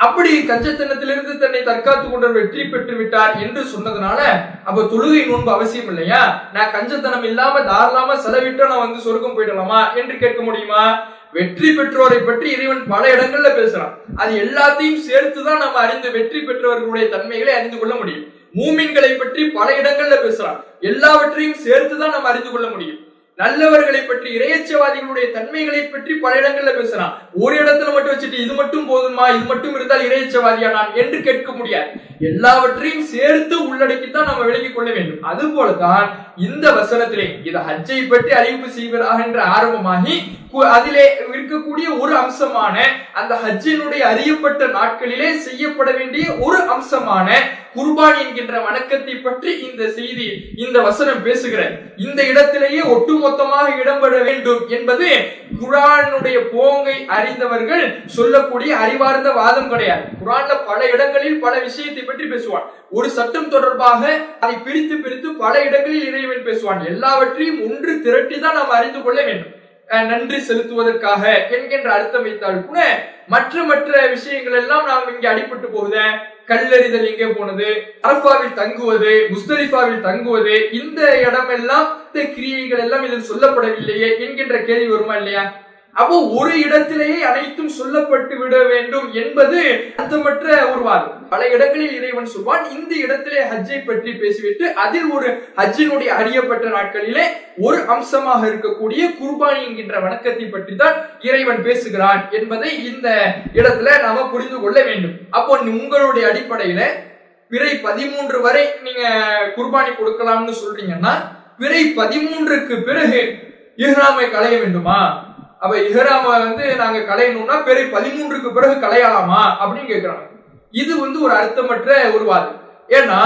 அப்படி கஞ்சத்தனத்திலிருந்து தன்னை தற்காத்துக் கொண்டவர் வெற்றி பெற்று விட்டார் என்று சொன்னதுனால அப்ப தொழுகை நோன்பு அவசியம் இல்லையா? நான் கஞ்சத்தனம் இல்லாம தாராளமா செலவிட்டு நான் வந்து சொர்க்கம் போயிடலாமா என்று கேட்க முடியுமா? வெற்றி பெற்றோரை பற்றி இறைவன் பல இடங்கள்ல பேசுறான். அது எல்லாத்தையும் சேர்த்துதான் நம்ம அறிந்து வெற்றி பெற்றவர்களுடைய தன்மைகளை அறிந்து கொள்ள முடியும். மூமின்களை பற்றி பல இடங்கள்ல பேசுறான். எல்லாவற்றையும் சேர்த்துதான் நம்ம அறிந்து கொள்ள முடியும். நல்லவர்களை பற்றி இறையச்சவாதிகளுடைய தன்மைகளை பற்றி பல இடங்கள்ல பேசுறான் ஒரு இடத்துல மட்டும் வச்சுட்டு இது மட்டும் போதுமா இது மட்டும் இருந்தால் இறையச்சவாதியா நான் என்று கேட்க முடியாது. எல்லாவற்றையும் சேர்த்து உள்ளடக்கித்தான் நம்ம விளங்கிக் கொள்ள வேண்டும். அது போலதான் இந்த வசனத்திலே இது ஹஜ்ஜை பற்றி அறிவிப்பு செய்வதாக என்று ஆரம்பமாகி கு- அதிலே இருக்கக்கூடிய ஒரு அம்சமான அந்த ஹஜ்ஜினுடைய அறியப்பட்ட நாட்களிலே செய்யப்பட வேண்டிய ஒரு அம்சமான குர்பான் என்கின்ற வணக்கத்தை பற்றி இந்த செய்தி இந்த வசனம் பேசுகிற இந்த இடத்திலேயே ஒட்டுமொத்தமாக இடம்பெற வேண்டும் என்பது குரானுடைய போங்கை அறிந்தவர்கள் சொல்லக்கூடிய அறிவார்ந்த வாதம் கிடையாது. குரான்ல பல இடங்களில் பல விஷயத்தை பற்றி பேசுவான். ஒரு சட்டம் தொடர்பாக அதை பிரித்து பிரித்து பல இடங்களில் இறைவன் பேசுவான். எல்லாவற்றையும் ஒன்று திரட்டி தான் நாம் அறிந்து கொள்ள வேண்டும். அஹ் நன்றி செலுத்துவதற்காக என்கின்ற அர்த்தம் வைத்தால் கூட மற்ற மற்ற விஷயங்கள் எல்லாம் நாம் இங்கே அடிபட்டு போகுதேன் கல்லறிதல் எங்கே போனது? அரபாவில் தங்குவது முஸ்தலிஃபாவில் தங்குவது இந்த இடமெல்லாம் இந்த கிரியைகள் எல்லாம் இதில் சொல்லப்படவில்லையே என்கின்ற கேள்வி வருமா இல்லையா? அப்போ ஒரு இடத்திலேயே அனைத்தும் சொல்லப்பட்டு விட வேண்டும் என்பது அர்த்தமற்ற ஒரு வாதம். பல இடங்களில் இறைவன் சொல்வான் இந்த இடத்திலே ஹஜ்ஜை பற்றி பேசிவிட்டு அதில் ஒரு ஹஜ்ஜினுடைய அறியப்பட்ட நாட்களிலே ஒரு அம்சமாக இருக்கக்கூடிய குர்பானி என்கின்ற வணக்கத்தை பற்றி தான் இறைவன் பேசுகிறான் என்பதை இந்த இடத்துல நாம புரிந்து கொள்ள வேண்டும். அப்போ உங்களுடைய அடிப்படையில பிறை பதிமூன்று வரை நீங்க குர்பானி கொடுக்கலாம்னு சொல்றீங்கன்னா பிறை பதிமூன்றுக்கு பிறகு இஹ்ராமை களைய வேண்டுமா? அப்ப இஹராம வந்து நாங்க கலையணும்னா பெரிய பதிமூன்றுக்கு பிறகு கலையலாமா அப்படின்னு கேட்கிறாங்க இது வந்து ஒரு அர்த்தமற்ற ஒரு வாதம். ஏன்னா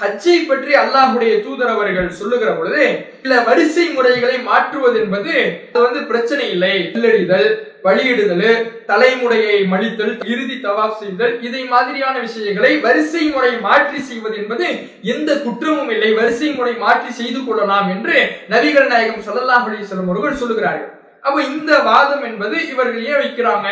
ஹஜ்ஜை பற்றி அல்லாஹுடைய தூதர் அவர்கள் சொல்லுகிற பொழுது சில வரிசை முறைகளை மாற்றுவது என்பது அது வந்து பிரச்சனை இல்லை. இல்லடிதல் வழியிடுதல் தலைமுறையை மடித்தல் இறுதி தவாப் செய்தல் இதை மாதிரியான விஷயங்களை வரிசை முறை மாற்றி செய்வது என்பது எந்த குற்றமும் இல்லை. வரிசை முறை மாற்றி செய்து கொள்ளலாம் என்று நபிகள் நாயகம் ஸல்லல்லாஹு அலைஹி அவர்கள் சொல்லுகிறார்கள். அப்ப இந்த வாதம் என்பது இவர்கள் ஏன் வைக்கிறாங்க?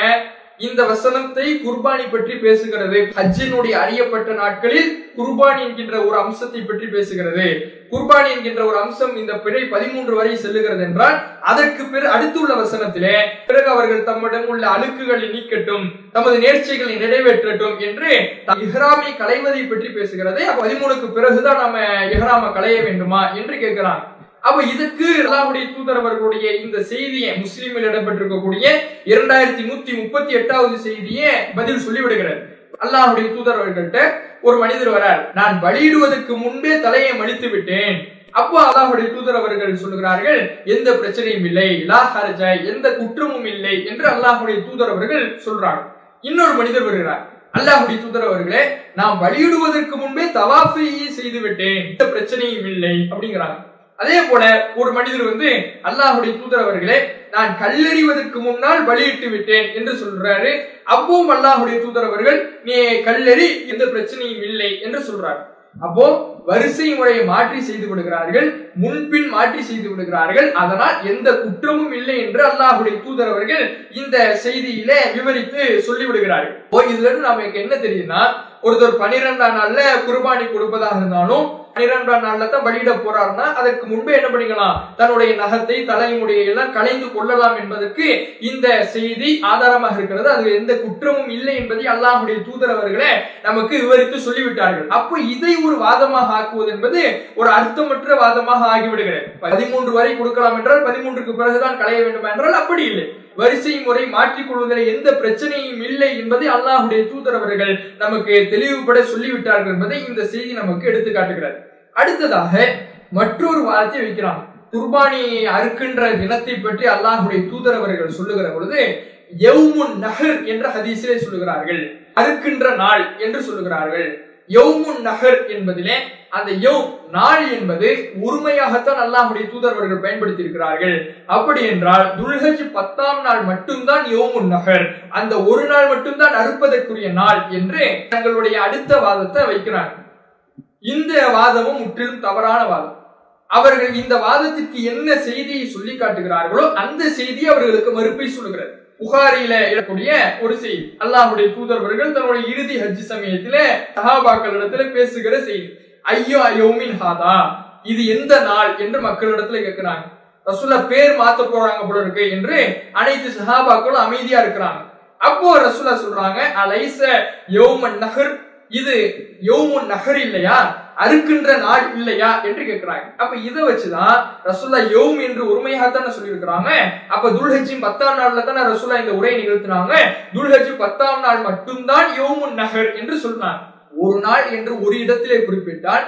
இந்த வசனத்தை குர்பானி பற்றி பேசுகிறது. ஹஜ்ஜினுடைய அறியப்பட்ட நாட்களில் குர்பானி என்கின்ற ஒரு அம்சத்தை பற்றி பேசுகிறது. குர்பானி என்கின்ற ஒரு அம்சம் இந்த பிறை பதிமூன்று வரை செல்லுகிறது என்றால் அதற்கு பிற அடுத்துள்ள வசனத்திலே பிறகு அவர்கள் தம்மிடம் உள்ள அழுக்குகளை நீக்கட்டும் தமது நேர்ச்சிகளை நிறைவேற்றட்டும் என்று இஹ்ராமை களைவதை பற்றி பேசுகிறது பதிமூணுக்கு பிறகுதான் நம்ம இஹ்ராம களைய வேண்டுமா என்று கேட்கிறான். அப்ப இதுக்கு அல்லாஹுடைய தூதர் அவர்களுடைய இந்த செய்தியை முஸ்லீமில் இடம்பெற்றிருக்கக்கூடிய இரண்டாயிரத்தி நூத்தி முப்பத்தி எட்டாவது செய்தியை பதில் சொல்லிவிடுகிறார். அல்லாஹுடைய தூதர் அவர்கள்ட்ட ஒரு மனிதர் வரார். நான் பலியிடுவதற்கு முன்பே தலையை மடித்து விட்டேன். அப்போ அல்லாஹுடைய தூதர் அவர்கள் சொல்லுகிறார்கள் எந்த பிரச்சனையும் இல்லை லா எந்த குற்றமும் இல்லை என்று அல்லாஹுடைய தூதர் அவர்கள் சொல்றாங்க இன்னொரு மனிதர் வருகிறார். அல்லாஹுடைய தூதர் அவர்களே நான் வழியிடுவதற்கு முன்பே தவாஃபை செய்து விட்டேன் எந்த பிரச்சனையும் இல்லை அப்படிங்கிறாங்க. அதே போல ஒரு மனிதர் வந்து அல்லாஹுடைய தூதர் அவர்களே நான் கல்லெறிவதற்கு முன்னால் பலியிட்டு விட்டேன் என்று சொல்றாரு. அப்பவும் அல்லாஹுடைய தூதர் அவர்கள் நீ கல்லெறி எந்த பிரச்சனையும் இல்லை என்று சொல்றார். அப்போ வரிசை முறையை மாற்றி செய்து விடுகிறார்கள் முன்பின் மாற்றி செய்து விடுகிறார்கள். அதனால் எந்த குற்றமும் இல்லை என்று அல்லாஹுடைய தூதர் அவர்கள் இந்த செய்தியிலே விவரித்து சொல்லிவிடுகிறார்கள். ஓ இதுல இருந்து நமக்கு என்ன தெரியுதுன்னா ஒருத்தர் பனிரெண்டாம் நாள்ல குர்பானி கொடுப்பதாக இருந்தாலும் பனிரெண்டாம் நாள்ல தான் பலியிட போறாருன்னா அதற்கு முன்பே என்ன பண்ணிக்கலாம்? தன்னுடைய நகத்தை தலைமுடியை எல்லாம் கலைந்து கொள்ளலாம் என்பதற்கு இந்த செய்தி ஆதாரமாக இருக்கிறது. அது எந்த குற்றமும் இல்லை என்பதை அல்லாஹுடைய தூதர் அவர்களே நமக்கு விவரித்து சொல்லிவிட்டார்கள். அப்போ இதை ஒரு வாதமாக ஆக்குவது என்பது ஒரு அர்த்தமற்ற வாதமாக ஆகிவிடுகிறது. பதிமூன்று வரை கொடுக்கலாம் என்றால் பதிமூன்றுக்கு பிறகுதான் களைய வேண்டும் என்றால் அப்படி இல்லை. வரிசை முறை மாற்றிக் கொள்வதில் எந்த பிரச்சனையும் இல்லை என்பதை அல்லாஹுடைய தூதர் அவர்கள் நமக்கு தெளிவுபட சொல்லிவிட்டார்கள் என்பதை இந்த செய்தி நமக்கு எடுத்து காட்டுகிறது அடுத்ததாக மற்றொரு வார்த்தை வைக்கிறான். குர்பானியை அறுக்கின்ற தினத்தை பற்றி அல்லாஹுடைய தூதர் அவர்கள் சொல்லுகிற பொழுது யவுமுன் நகர் என்ற ஹதீஸிலே சொல்லுகிறார்கள். அறுக்கின்ற நாள் என்று சொல்லுகிறார்கள். யவுமுன் நகர் என்பதிலே அந்த யோ நாள் என்பது உரிமையாகத்தான் அல்லாஹுடைய தூதர்வர்கள் பயன்படுத்தி இருக்கிறார்கள் அப்படி என்றால் துல்ஹஜ் பத்தாம் நாள் மட்டும்தான் யோமுன் நகர் அந்த ஒரு நாள் மட்டும்தான் அறுப்பதற்குரிய நாள் என்று தங்களுடைய அடுத்த வாதத்தை வைக்கிறாங்க. இந்த வாதமும் முற்றிலும் தவறான வாதம். அவர்கள் இந்த வாதத்திற்கு என்ன செய்தியை சொல்லி காட்டுகிறார்களோ அந்த செய்தி அவர்களுக்கு மறுப்பை சொல்லுகிறது. புகாரியில இருக்கக்கூடிய ஒரு செய்தி. அல்லாஹுடைய தூதர்வர்கள் தன்னுடைய இறுதி ஹஜ் சமயத்தில சஹாபாக்களிடத்துல பேசுகிற செய்தி. ஐயோ யோமின் ஹாதா. இது எந்த நாள் என்று மக்களிடத்துல கேட்கிறாங்க ரசூல்லா பேர் மாத்த போறாங்க போல இருக்கு என்று அனைத்து சஹாபாக்களும் அமைதியா இருக்கிறாங்க. அப்போ ரசூல்லா சொல்றாங்க அலைச யோமன் நகர் இது யோமுன் நகர் இல்லையா? அறுக்கின்ற நாள் இல்லையா? என்று கேட்கிறாங்க அப்ப இதை வச்சுதான் ரசுல்லா யோம் என்று உரிமையாக தானே சொல்லியிருக்கிறாங்க. அப்ப துல்ஹஜி பத்தாம் நாள்ல தானே ரசுல்லா இந்த உரையை நிகழ்த்தினாங்க. துல்ஹஜி பத்தாம் நாள் மட்டும்தான் யோமுன் நகர் என்று சொன்னாங்க ஒரு நாள் என்று ஒரு இடத்திலே குறிப்பிட்டால்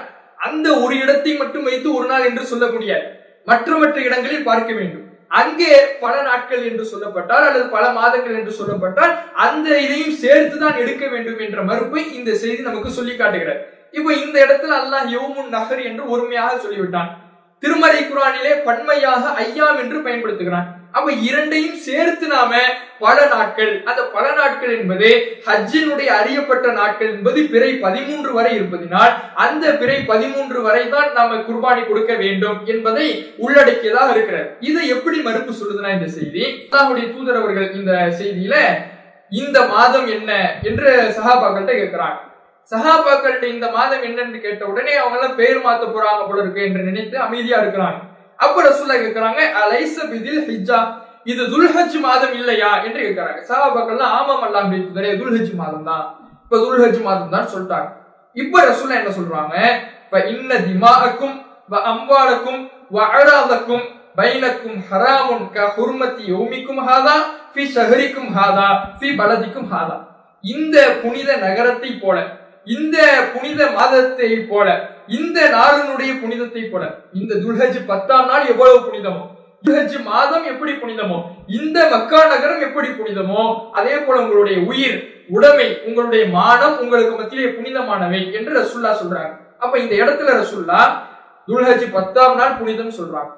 அந்த ஒரு இடத்தை மட்டும் வைத்து ஒரு நாள் என்று சொல்ல முடியாது மற்ற மற்ற இடங்களில் பார்க்க வேண்டும். அங்கே பல நாட்கள் என்று சொல்லப்பட்டால் அல்லது பல மாதங்கள் என்று சொல்லப்பட்டால் அந்த இதையும் சேர்த்து தான் எடுக்க வேண்டும் என்ற மறுப்பை இந்த செய்தி நமக்கு சொல்லி காட்டுகிறது. இப்போ இந்த இடத்துல அல்லாஹ் யோமுன் நகர் என்று ஒருமையாக சொல்லிவிட்டான். திருமறை குரானிலே பன்மையாக ஐயாம் என்று பயன்படுத்துகிறான். அப்ப இரண்டையும் சேர்த்து நாம பல நாட்கள் அந்த பல நாட்கள் என்பது ஹஜ்ஜினுடைய அறியப்பட்ட நாட்கள் என்பது பிறை பதிமூன்று வரை இருப்பதினால் அந்த பிறை பதிமூன்று வரை தான் நாம குர்பானி கொடுக்க வேண்டும் என்பதை உள்ளடக்கியதாக இருக்கிறது இதை எப்படி மறுப்பு சொல்லுதுன்னா இந்த செய்தி? அல்லாஹுடைய தூதர் அவர்கள் இந்த செய்தியில இந்த மாதம் என்ன என்று சகாபாக்கள்கிட்ட கேட்கிறாங்க. சகாபாக்கள்கிட்ட இந்த மாதம் என்னன்னு கேட்ட உடனே அவங்க எல்லாம் பேர் மாத்த போறாங்க போல இருக்கு என்று நினைத்து அமைதியா இருக்கிறாங்க. அப்ப ரசூல்லா கேக்குறாங்க அலைச பிதில் ஹிஜ்ஜா இது துல்ஹஜ் மாதம் இல்லையா? என்று கேட்கிறாங்க சஹாபாக்கள்லாம் ஆமாம் அல்லாம் தூதரே துல்ஹஜ் மாதம் தான் இப்ப துல்ஹஜ் மாதம் தான் சொல்லிட்டாங்க இப்ப ரசூல்லா என்ன சொல்றாங்க? இன்ன திமாக்கும் வ அம்வாலக்கும் பைனக்கும் ஹராமுன் க ஹுர்மத்தி யௌமிக்கும் ஹாதா ஃபி ஷஹரிக்கும் ஹாதா ஃபி பலதிக்கும் ஹாதா. இந்த புனித நகரத்தை போல இந்த புனித மாதத்தை போல இந்த நாளினுடைய புனிதத்தை போல இந்த துல்ஹஜ் பத்தாம் நாள் எவ்வளவு புனிதமோ துல்ஹஜ் மாதம் எப்படி புனிதமோ இந்த மக்கா நகரம் எப்படி புனிதமோ அதே போல உங்களுடைய உயிர் உடைமை உங்களுடைய மானம் உங்களுக்கு மத்தியிலே புனிதமானவை என்று ரசுல்லா சொல்றாங்க. அப்ப இந்த இடத்துல ரசுல்லா துல்ஹஜ் பத்தாம் நாள் புனிதம் சொல்றாங்க.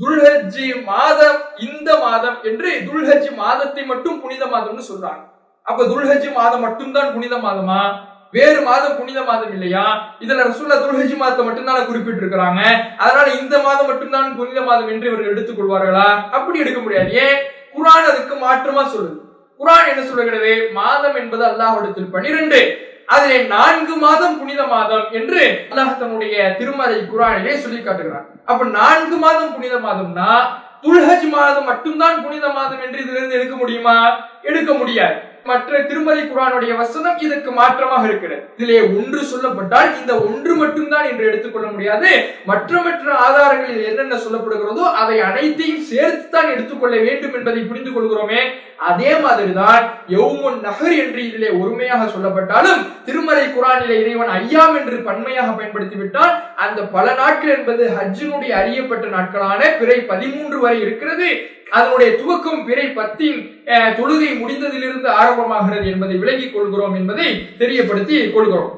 துல்ஹஜ் மாதம் இந்த மாதம் என்று துல்ஹஜ் மாதத்தை மட்டும் புனித மாதம்னு சொல்றாங்க. அப்ப துல்ஹஜ் மாதம் மட்டும்தான் புனித மாதமா வேறு மாதம் புனித மாதம் இல்லையா? இதுல ரசூல்லா துல்ஹஜ் மாதத்தை மட்டும்தான் குறிப்பிட்டு இருக்கிறாங்க அதனால இந்த மாதம் மட்டும்தான் புனித மாதம் என்று இவர்கள் எடுத்துக் கொள்வார்களா? அப்படி எடுக்க முடியாது. ஏன்? குரான் அதுக்கு மாற்றமா சொல்லுது. குரான் என்ன சொல்லுகிறது? மாதம் என்பது அல்லாஹிடத்தில் பனிரெண்டு. அதிலே நான்கு மாதம் புனித மாதம் என்று அல்லாஹ் தன்னுடைய திருமறை குரானிலே சொல்லி காட்டுகிறார் அப்ப நான்கு மாதம் புனித மாதம்னா துல்ஹஜ் மாதம் மட்டும்தான் புனித மாதம் என்று இதுல இருந்து எடுக்க முடியுமா? எடுக்க முடியாது. மற்ற திருமலை குரானுடைய வசனம் இதற்கு மாற்றமாக இருக்கிறது. இதிலே ஒன்று சொல்லப்பட்டால் இந்த ஒன்று மட்டும்தான் என்று எடுத்துக்கொள்ள முடியாது. மற்ற மற்ற ஆதாரங்களில் என்னென்ன சொல்லப்படுகிறதோ அதை அனைத்தையும் சேர்த்து தான் எடுத்துக்கொள்ள வேண்டும் என்பதை புரிந்து கொள்கிறோமே. அதே மாதிரிதான் எவ்வொன் நகர் என்று இதிலே ஒருமையாக சொல்லப்பட்டாலும் திருமலை குரானிலே இறைவன் ஐயாம் என்று பன்மையாக பயன்படுத்திவிட்டால் அந்த பல நாட்கள் என்பது ஹஜ்ஜினுடைய அறியப்பட்ட நாட்களான பிறை பதிமூன்று வரை இருக்கிறது. அதனுடைய துவக்கம் பிறை பத்தின் தொழுகை முடிந்ததிலிருந்து ஆரம்பமாகிறது என்பதை விளங்கிக் கொள்கிறோம் என்பதை தெரியப்படுத்தி கொள்கிறோம்.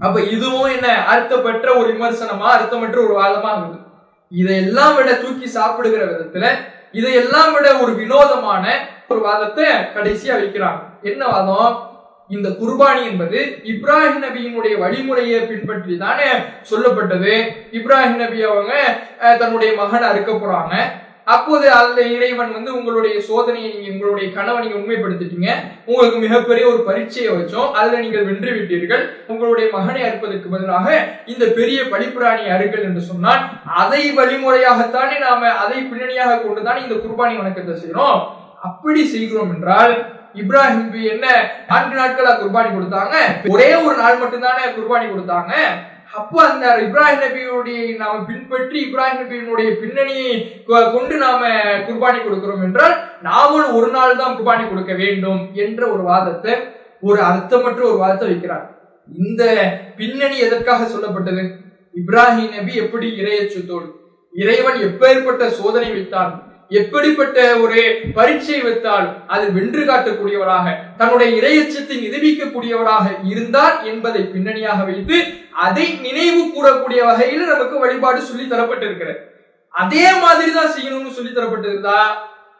அப்ப இதுவும் என்ன? அர்த்தப்பற்ற ஒரு விமர்சனமா? அர்த்தமற்ற ஒரு வாதமா? இருக்குது இதையெல்லாம் விட தூக்கி சாப்பிடுகிற விதத்துல இதையெல்லாம் விட ஒரு வினோதமான ஒரு வாதத்தை கடைசியா வைக்கிறாங்க. என்ன வாதம்? இந்த குர்பானி என்பது இப்ராஹிம் நபியினுடைய வழிமுறையை பின்பற்றி தானே சொல்லப்பட்டது. இப்ராஹிம் நபி அவங்க தன்னுடைய மகனை அறுக்க போறாங்க. அப்போது அந்த இறைவன் வந்து உங்களுடைய சோதனையை நீங்க உங்களுடைய கனவை நீங்க உண்மைப்படுத்திட்டீங்க. உங்களுக்கு மிகப்பெரிய ஒரு பரீட்சையை வச்சோம். அதுல நீங்கள் வென்று விட்டீர்கள் உங்களுடைய மகனை அறுப்பதற்கு பதிலாக இந்த பெரிய பழிப்புராணி அருகள் என்று சொன்னால் அதை வழிமுறையாகத்தானே நாம அதை பின்னணியாக கொண்டுதான் இந்த குர்பானி வணக்கத்தை செய்யறோம் அப்படி செய்கிறோம் என்றால் இப்ராஹிம் என்ன? நான்கு நாட்களா குர்பானி கொடுத்தாங்க. ஒரே ஒரு நாள் மட்டும்தானே குர்பானி கொடுத்தாங்க. அப்போ அந்த இப்ராஹிம் நபியுடைய நாம பின்பற்றி இப்ராஹிம் நபியினுடைய பின்னணியை கொண்டு நாம குர்பானி கொடுக்கிறோம் என்றால் நாமும் ஒரு நாள் தான் குர்பானி கொடுக்க வேண்டும் என்ற ஒரு வாதத்தை ஒரு அர்த்தமற்ற ஒரு வாதத்தை வைக்கிறார். இந்த பின்னணி எதற்காக சொல்லப்பட்டது? இப்ராஹிம் நபி எப்படி இறையச்சத்தோடு இறைவன் எப்பேற்பட்ட சோதனை வைத்தான்? எப்படிப்பட்ட ஒரு பரீட்சை வைத்தால் அது வென்று காட்டக்கூடியவராக தன்னுடைய இறையச்சத்தை நிரூபிக்கக்கூடியவராக இருந்தார் என்பதை பின்னணியாக வைத்து அதை நினைவு கூறக்கூடிய வகையில் நமக்கு வழிபாடு சொல்லி தரப்பட்டிருக்கிறது. அதே மாதிரி தான் செய்யணும்னு சொல்லி தரப்பட்டிருந்தா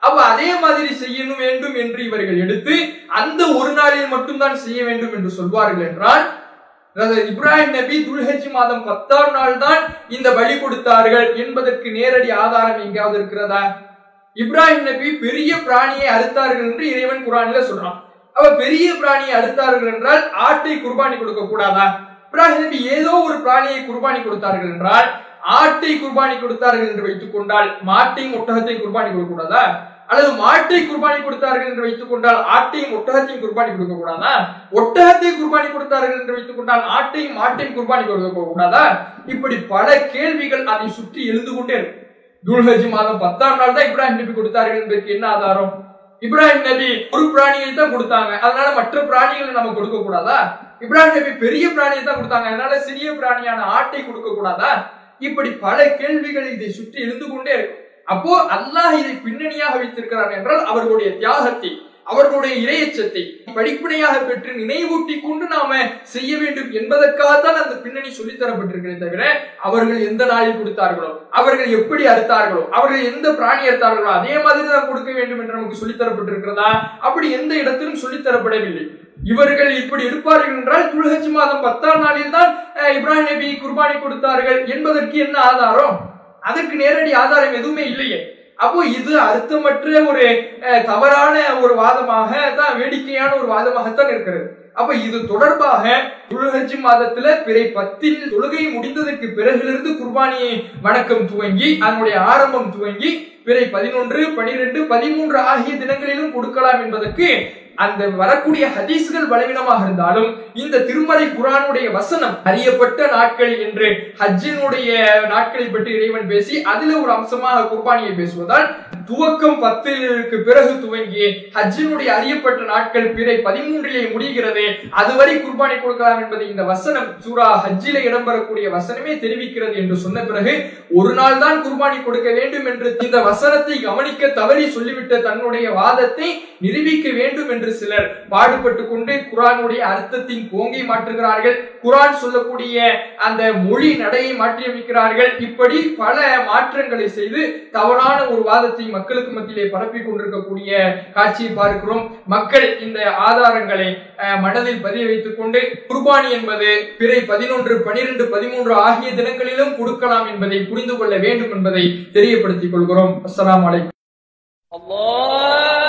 அப்ப அதே மாதிரி செய்யணும் வேண்டும் என்று இவர்கள் எடுத்து அந்த ஒரு நாளில் மட்டும்தான் செய்ய வேண்டும் என்று சொல்வார்கள் என்றால் இப்ராஹிம் நபி துல்ஹஜி மாதம் பத்தாம் நாள் தான் இந்த பலி கொடுத்தார்கள் என்பதற்கு நேரடி ஆதாரம் எங்காவது இருக்கிறதா? இப்ராஹிம் நபி பெரிய பிராணியை அறுத்தார்கள் என்று இறைவன் குரானில சொல்றான். அவ பெரிய பிராணியை அறுத்தார்கள் என்றால் ஆட்டை குர்பானி கொடுக்க கூடாதா? இப்ராஹிம் நபி ஏதோ ஒரு பிராணியை குர்பானி கொடுத்தார்கள் என்றால் ஆட்டை குர்பானி கொடுத்தார்கள் என்று வைத்துக் கொண்டால் மாட்டையும் ஒட்டகத்தையும் குர்பானி கொடுக்க கூடாதா? அல்லது மாட்டை குர்பானி கொடுத்தார்கள் என்று வைத்துக் கொண்டால் ஆட்டையும் ஒட்டகத்தையும் குர்பானி கொடுக்க கூடாதா? ஒட்டகத்தை குர்பானி கொடுத்தார்கள் என்று வைத்துக் கொண்டால் ஆட்டையும் மாட்டையும் குர்பானி கொடுக்க கூடாதா? இப்படி பல கேள்விகள் அதை சுற்றி எழுந்து கொண்டே இருக்கும். துல்ஹஜ் மாதம் பத்தாம் நாள் தான் இப்ராஹிம் நபி கொடுத்தார்கள் என்பதற்கு என்ன ஆதாரம்? இப்ராஹிம் நபி ஒரு பிராணியை தான் கொடுத்தாங்க. அதனால மற்ற பிராணிகளை நம்ம கொடுக்க கூடாதா? இப்ராஹிம் நபி பெரிய பிராணியை தான் கொடுத்தாங்க. அதனால சிறிய பிராணியான ஆட்டை கொடுக்க கூடாதா? இப்படி பல கேள்விகள் இதை சுற்றி எழுந்து கொண்டே இருக்கும். அப்போ அல்லாஹ் இதை பின்னணியாக வைத்திருக்கிறார் என்றால் அவர்களுடைய தியாகத்தை அவர்களுடைய இரையச்சத்தை படிப்பனையாக பெற்று நினைவூட்டி கொண்டு நாம செய்ய வேண்டும் என்பதற்காகத்தான் அந்த பின்னணி சொல்லித்தரப்பட்டிருக்கிறே தவிர அவர்கள் எந்த நாளில் கொடுத்தார்களோ அவர்கள் எப்படி அறுத்தார்களோ அவர்கள் எந்த பிராணி அறுத்தார்களோ அதே மாதிரி தான் கொடுக்க வேண்டும் என்று நமக்கு சொல்லித் தரப்பட்டிருக்கிறதா? அப்படி எந்த இடத்திலும் சொல்லித்தரப்படவில்லை இவர்கள் இப்படி இருப்பார்கள் என்றால் துல்ஹஜ் மாதம் பத்தாம் நாளில் தான் இப்ராஹிம் நபி குர்பானி கொடுத்தார்கள் என்பதற்கு என்ன ஆதாரம்? அதற்கு நேரடி ஆதாரம் எதுவுமே இல்லையே. அப்போ இது அர்த்தமற்ற ஒரு தவறான ஒரு வாதமாக தான் வேடிக்கையான ஒரு வாதமாகத்தான் இருக்கிறது. அப்ப இது தொடர்பாக துல்ஹஜ் மாதத்துல பிறை பத்தில் தொழுகை முடிந்ததற்கு பிறகிலிருந்து குர்பானியை வணக்கம் துவங்கி அதனுடைய ஆரம்பம் துவங்கி பிறை பதினொன்று பனிரெண்டு பதிமூன்று ஆகிய தினங்களிலும் கொடுக்கலாம் என்பதற்கு அந்த வரக்கூடிய ஹதீஸ்கள் பலவீனமாக இருந்தாலும் இந்த திருமறை குரானுடைய வசனம் அறியப்பட்ட நாட்கள் என்று ஹஜ்ஜினுடைய நாட்களை பற்றி இறைவன் பேசி அதுல ஒரு அம்சமாக குர்பானியை பேசுவதால் துவக்கம் பத்திற்கு பிறகு துவங்கி ஹஜ்ஜினுடைய அறியப்பட்ட நாட்கள் பிறை பதிமூன்றிலே முடிகிறது. அதுவரை குர்பானி கொடுக்கலாம் என்பதை இந்த வசனம் சூரா ஹஜ்ஜில இடம்பெறக்கூடிய வசனமே தெரிவிக்கிறது என்று சொன்ன பிறகு ஒரு நாள் தான் குர்பானி கொடுக்க வேண்டும் என்று இந்த வசனத்தை கவனிக்க தவறி சொல்லிவிட்ட தன்னுடைய வாதத்தை நிரூபிக்க வேண்டும் என்று சிலர் பாடுபட்டு கொண்டு குரானுடைய அர்த்தத்தின் போங்கை மாற்றுகிறார்கள். குரான் சொல்லக்கூடிய அந்த மொழி நடையை மாற்றியமைக்கிறார்கள். இப்படி பல மாற்றங்களை செய்து தவறான ஒரு வாதத்தை மக்களுக்கு மத்தியிலே பரப்பிக் கொண்டிருக்கக்கூடிய காட்சியை பார்க்கிறோம். மக்கள் இந்த ஆதாரங்களை மனதில் பதிய வைத்துக் கொண்டு குர்பானி என்பது பிறை பதினொன்று பனிரெண்டு பதிமூன்று ஆகிய தினங்களிலும் கொடுக்கலாம் என்பதை புரிந்து கொள்ள வேண்டும் என்பதை தெரியப்படுத்திக் கொள்கிறோம். அஸ்லாம் வலைக்கம் Allah